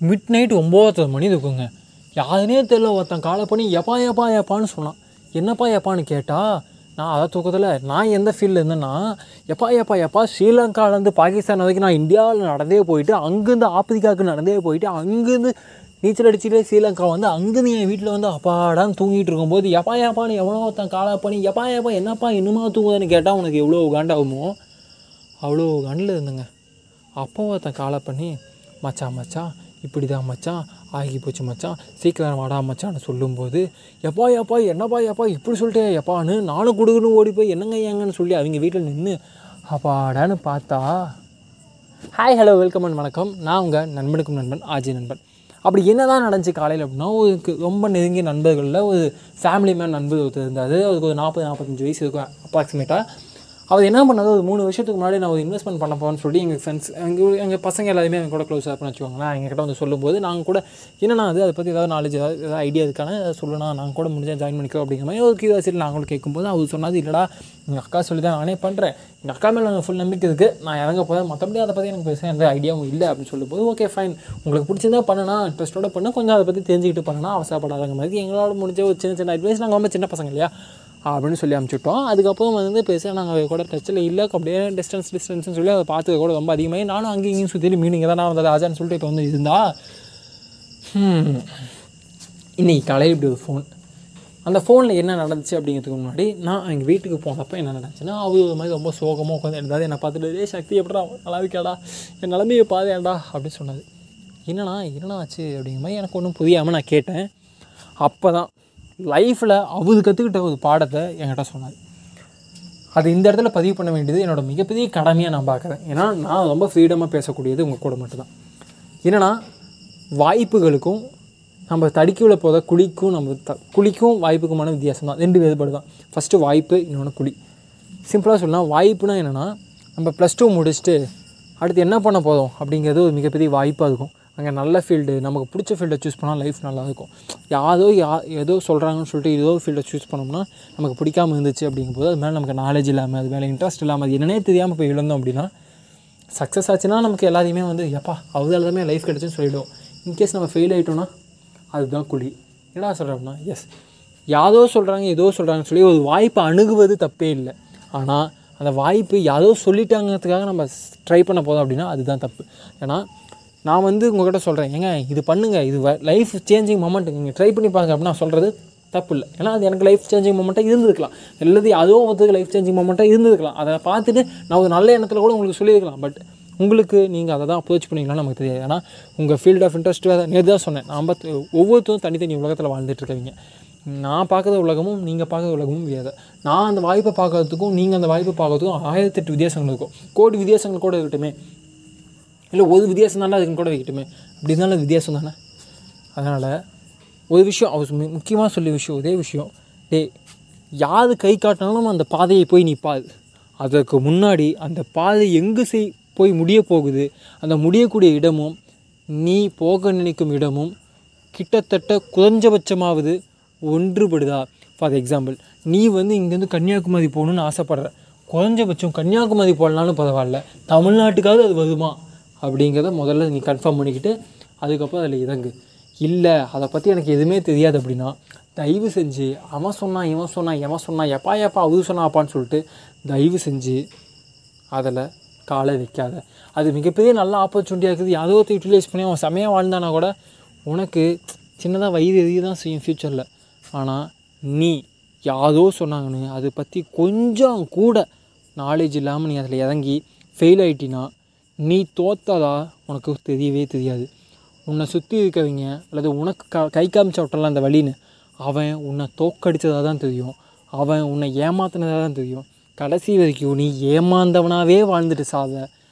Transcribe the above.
Mid night ஒம்போதரை மணி இருக்குங்க. யாருனே தெரியல ஒருத்தன் காலை பண்ணி எப்பா எப்பா எப்பான்னு சொன்னான். என்னப்பா எப்பான்னு கேட்டால் நான் அதை தூக்கத்தில் நான் எந்த ஃபீல்டில் இருந்தேன்னா எப்பா எப்பா எப்பா ஸ்ரீலங்காலேருந்து பாகிஸ்தான் வரைக்கும் நான் இந்தியாவில் நடந்தே போயிட்டு அங்கேருந்து ஆப்பிரிக்காவுக்கு நடந்தே போயிட்டு அங்கேருந்து நீச்சல் அடிச்சுட்டு ஸ்ரீலங்கா வந்து அங்கேருந்து என் வீட்டில் வந்து அப்பாடான்னு தூங்கிட்டு இருக்கும்போது எப்பா ஏப்பான்னு எவ்வளோ ஒருத்தன் காலை பண்ணி எப்பா ஏப்பா என்னப்பா இன்னுமா தூங்குதுன்னு கேட்டால் உனக்கு எவ்வளோ காண்டாகுமோ அவ்வளோ கண்டில் இருந்தேங்க. அப்போ ஒருத்தன் காலை பண்ணி மச்சா மச்சான் இப்படி தான் மச்சான் ஆகி போச்சு மச்சான் சீக்கிரம் வாடா மச்சான்னு சொல்லும்போது எப்பா எப்பா என்னப்பா எப்பா இப்படி சொல்லிட்டே எப்பான்னு நானும் கொடுக்கணும் ஓடி போய் என்னங்க ஏங்கன்னு சொல்லி அவங்க வீட்டில் நின்று அப்பாடான்னு பார்த்தா ஹாய் ஹலோ வெல்கம் அண்ட் வணக்கம். நான் உங்கள் நண்பனுக்கும் நண்பன் ஆஜி நண்பன். அப்படி என்ன தான் நடந்துச்சு காலையில் அப்படின்னா ஒரு ரொம்ப நெருங்கிய நண்பர்களில் ஒரு ஃபேமிலி மேன் நண்பர் ஒருத்தர் இருந்தார். அதுக்கு ஒரு நாற்பது நாற்பத்தஞ்சு வயசு இருக்கும் அப்ராக்சிமேட்டாக அவர் என்ன பண்ணது ஒரு மூணு வருஷத்துக்கு முன்னாடி நான் ஒரு இன்வெஸ்ட்மெண்ட் பண்ண போகிறேன்னு சொல்லி எங்கள் ஃப்ரெண்ட்ஸ் எங்கள் எங்கள் பசங்க எல்லாருமே எங்கள் கூட க்ளோஸாக இருப்பேன்னு வச்சுக்கோங்களேன். எங்ககிட்ட வந்து சொல்லும்போது நாங்கள் கூட என்னண்ணா அது அதை பற்றி ஏதாவது நாலேஜ் ஏதாவது ஏதாவது ஐடியா இருக்கானே அதை சொல்லணும் நாங்கள் கூட முடிஞ்சால் ஜாயின் பண்ணிக்கோ அப்படிங்கிற மாதிரி ஒரு கியூரியாசிட்டி நாங்களும் கேட்கும்போது அவர் சொன்னது இல்லைடா எங்கள் அக்கா சொல்லி தான் நானே பண்ணுறேன் எங்கள் அக்கா மேலே நாங்கள் ஃபுல் நம்பிக்கை இருக்குது நான் இறங்க போகிறேன் மற்றபடி அதை பற்றி எனக்கு பெருசாக எந்த ஐடியாவும் இல்லை அப்படின்னு சொல்லும்போது ஓகே ஃபைன் உங்களுக்கு பிடிச்சிருந்தா பண்ணனா இன்ட்ரெஸ்ட்டோட பண்ண. கொஞ்சம் அதை பற்றி தெரிஞ்சுக்கிட்டு பண்ணனா அவசரப்படாதங்க மாதிரி எங்களால் முடிஞ்ச ஒரு சின்ன சின்ன அட்வைஸ் நாங்கள் ரொம்ப சின்ன பசங்க இல்லையா? அப்படின்னு சொல்லி அமுச்சுட்டோம். அதுக்கப்புறம் வந்து பெருசாக நாங்கள் கூட டச்சில் இல்லை அப்படியே டிஸ்டன்ஸ் டிஸ்டன்ஸ்னு சொல்லி அதை பார்த்துக்க கூட ரொம்ப அதிகமாகி நானும் அங்கேயும் இங்கேயும் சுற்றி மீனிங் தான் நான் வந்தது ஆஜான்னு சொல்லிட்டு இப்போ வந்து இருந்தா இன்றைக்கி இன்னைக்கு காலையில் இப்படி ஒரு ஃபோன் அந்த ஃபோனில் என்ன நடந்துச்சு அப்படிங்கிறதுக்கு முன்னாடி நான் எங்கள் வீட்டுக்கு போனப்போ என்ன நடந்துச்சுன்னா அவர் ஒரு மாதிரி ரொம்ப சோகமாக உட்காந்து இருந்தாது என்னை பார்த்துட்டு ஏ சக்தி எப்படா நல்லா இருக்காடா என் நிலமையை ஏன்டா? அப்படின்னு சொன்னது என்னண்ணா என்னண்ணா ஆச்சு? அப்படிங்கிற மாதிரி எனக்கு ஒன்றும் புரியாமல் நான் கேட்டேன். அப்போ தான் லைஃப்பில் அவர் கற்றுக்கிட்ட ஒரு பாடத்தை என்கிட்ட சொன்னார். அது இந்த இடத்துல பதிவு பண்ண வேண்டியது என்னோடய மிகப்பெரிய கடமையாக நான் பார்க்குறேன். ஏன்னா நான் ரொம்ப ஃப்ரீடமாக பேசக்கூடியது உங்கள் கூட மட்டும்தான். என்னென்னா வாய்ப்புகளுக்கும் நம்ம தடிக்கல போத குழிக்கும் நம்ம த குழிக்கும் வாய்ப்புக்குமான வித்தியாசம் தான். ரெண்டு வேறுபாடு தான். ஃபஸ்ட்டு வாய்ப்பு இன்னொன்று குழி சிம்பிளாக சொல்லலாம் வாய்ப்புனா என்னென்னா நம்ம ப்ளஸ் டூ முடிச்சுட்டு அடுத்து என்ன பண்ண போதும் அப்படிங்கிறது ஒரு மிகப்பெரிய வாய்ப்பாக இருக்கும். அங்கே நல்ல ஃபீல்டு நமக்கு பிடிச்ச ஃபீல்டை சூஸ் பண்ணால் லைஃப் நல்லா இருக்கும் யாரோ யா ஏதோ சொல்கிறாங்கன்னு சொல்லிட்டு ஏதோ ஃபீல்டை சூஸ் பண்ணோம்னா நமக்கு பிடிக்காமல் இருந்துச்சு அப்படிங்கும்போது அது மேலே நமக்கு நாலேஜ் இல்லாமல் அது மேலே இன்ட்ரெஸ்ட் இல்லாமல் அது என்னன்னே தெரியாமல் போய் இழந்தோம் அப்படின்னா சக்ஸஸ் ஆச்சுன்னா நமக்கு எல்லாத்தையுமே வந்து எப்பா அவதால் தான் லைஃப் கிடச்சுன்னு சொல்லிவிடுவோம் இன்கேஸ் நம்ம ஃபெயில் ஆகிட்டோம்னா அதுதான் குழி. என்னடா சொல்கிறோம்னா அப்படின்னா எஸ் யாரோ சொல்கிறாங்க ஏதோ சொல்கிறாங்கன்னு சொல்லி ஒரு வாய்ப்பை அணுகுவது தப்பே இல்லை. ஆனால் அந்த வாய்ப்பு யாரோ சொல்லிட்டாங்கிறதுக்காக நம்ம ட்ரை பண்ண போதும் அப்படின்னா அதுதான் தப்பு. ஏன்னா நான் வந்து உங்கள்கிட்ட சொல்கிறேன் ஏங்க இது பண்ணுங்கள் இது லைஃப் சேஞ்சிங் மொமெண்ட் நீங்கள் ட்ரை பண்ணி பாருங்க அப்படின்னு நான் சொல்கிறது தப்பு இல்லை ஏன்னா அது எனக்கு லைஃப் சேஞ்சிங் மொமெண்ட்டாக இருந்திருக்கலாம். எல்லாத்தையும் அதுவும் ஒருத்தருக்கு லைஃப் சேஞ்சிங் மொமெண்ட்டாக இருந்திருக்கலாம். அதை பார்த்துட்டு நான் ஒரு நல்ல எண்ணத்தில் கூட உங்களுக்கு சொல்லியிருக்கலாம். பட் உங்களுக்கு நீங்கள் அதை தான் அப்ரோச் பண்ணிக்கலாம் நமக்கு தெரியாது. ஏன்னா உங்கள் ஃபீல்ட் ஆஃப் இன்ட்ரெஸ்ட் நேற்று தான் சொன்னேன். நம்ம ஒவ்வொருத்தரும் தனித்தனி உலகத்தில் வாழ்ந்துட்டுருக்கவங்க நான் பார்க்குற உலகமும் நீங்கள் பார்க்குற உலகமும் வேறு. நான் அந்த வாய்ப்பை பார்க்கறதுக்கும் நீங்கள் அந்த வாய்ப்பை பார்க்கறதுக்கும் ஆயிரத்தெட்டு வித்தியாசங்கள் இருக்கும். கோடி வித்தியாசங்கள் கூட இருக்கட்டுமே. இல்லை ஒரு வித்தியாசம் தானே அதுக்குன்னு கூட வைக்கட்டுமே. அப்படி இருந்தாலும் வித்தியாசம் தானே? அதனால் ஒரு விஷயம் அவர் முக்கியமாக சொல்லிய விஷயம் ஒரே விஷயம். டேய் யார் கை காட்டினாலும் அந்த பாதையை போய் நிற்பாது அதற்கு முன்னாடி அந்த பாதை எங்கே செய் போய் முடிய போகுது அந்த முடியக்கூடிய இடமும் நீ போக நினைக்கும் இடமும் கிட்டத்தட்ட குறைஞ்சபட்சமாவது ஒன்றுபடுதா? ஃபார் எக்ஸாம்பிள் நீ வந்து இங்கேருந்து கன்னியாகுமரி போகணுன்னு ஆசைப்பட்ற. குறைஞ்சபட்சம் கன்னியாகுமரி போகலனாலும் பரவாயில்ல. தமிழ்நாட்டுக்காவது அது வருமா? அப்படிங்கிறத முதல்ல நீ கன்ஃபார்ம் பண்ணிக்கிட்டு அதுக்கப்புறம் அதில் இறங்கு. இல்லை அதை பற்றி எனக்கு எதுவுமே தெரியாது அப்படின்னா தயவு செஞ்சு அவன் சொன்னான் இவன் சொன்னான் எவன் சொன்னான் எப்பா எப்பா அது சொன்னாப்பான்னு சொல்லிட்டு தயவு செஞ்சு அதில் காலை வைக்காத. அது மிகப்பெரிய நல்ல ஆப்பர்ச்சுனிட்டியாக இருக்குது. யாரோ ஒருத்தர் யூட்டிலைஸ் பண்ணி அவன் செமையாக வாழ்ந்தானா கூட உனக்கு சின்னதாக வயிறு எரிய தான் செய்யும் ஃப்யூச்சரில் ஆனால் நீ யாரோ சொன்னாங்கன்னு அதை பற்றி கொஞ்சம் கூட நாலேஜ் இல்லாமல் நீ அதில் இறங்கி ஃபெயில் ஆகிட்டினா நீ தோத்ததா? உனக்கு தெரியவே தெரியாது. உன்னை சுற்றி இருக்கவங்க அல்லது உனக்கு க கை காமிச்சவட்டலாம் அந்த வழின்னு அவன் உன்னை தோக்கடித்ததாக தான் தெரியும். அவன் உன்னை ஏமாத்தினதாக தான் தெரியும். கடைசி வரைக்கும் நீ ஏமாந்தவனாகவே வாழ்ந்துட்டு சாத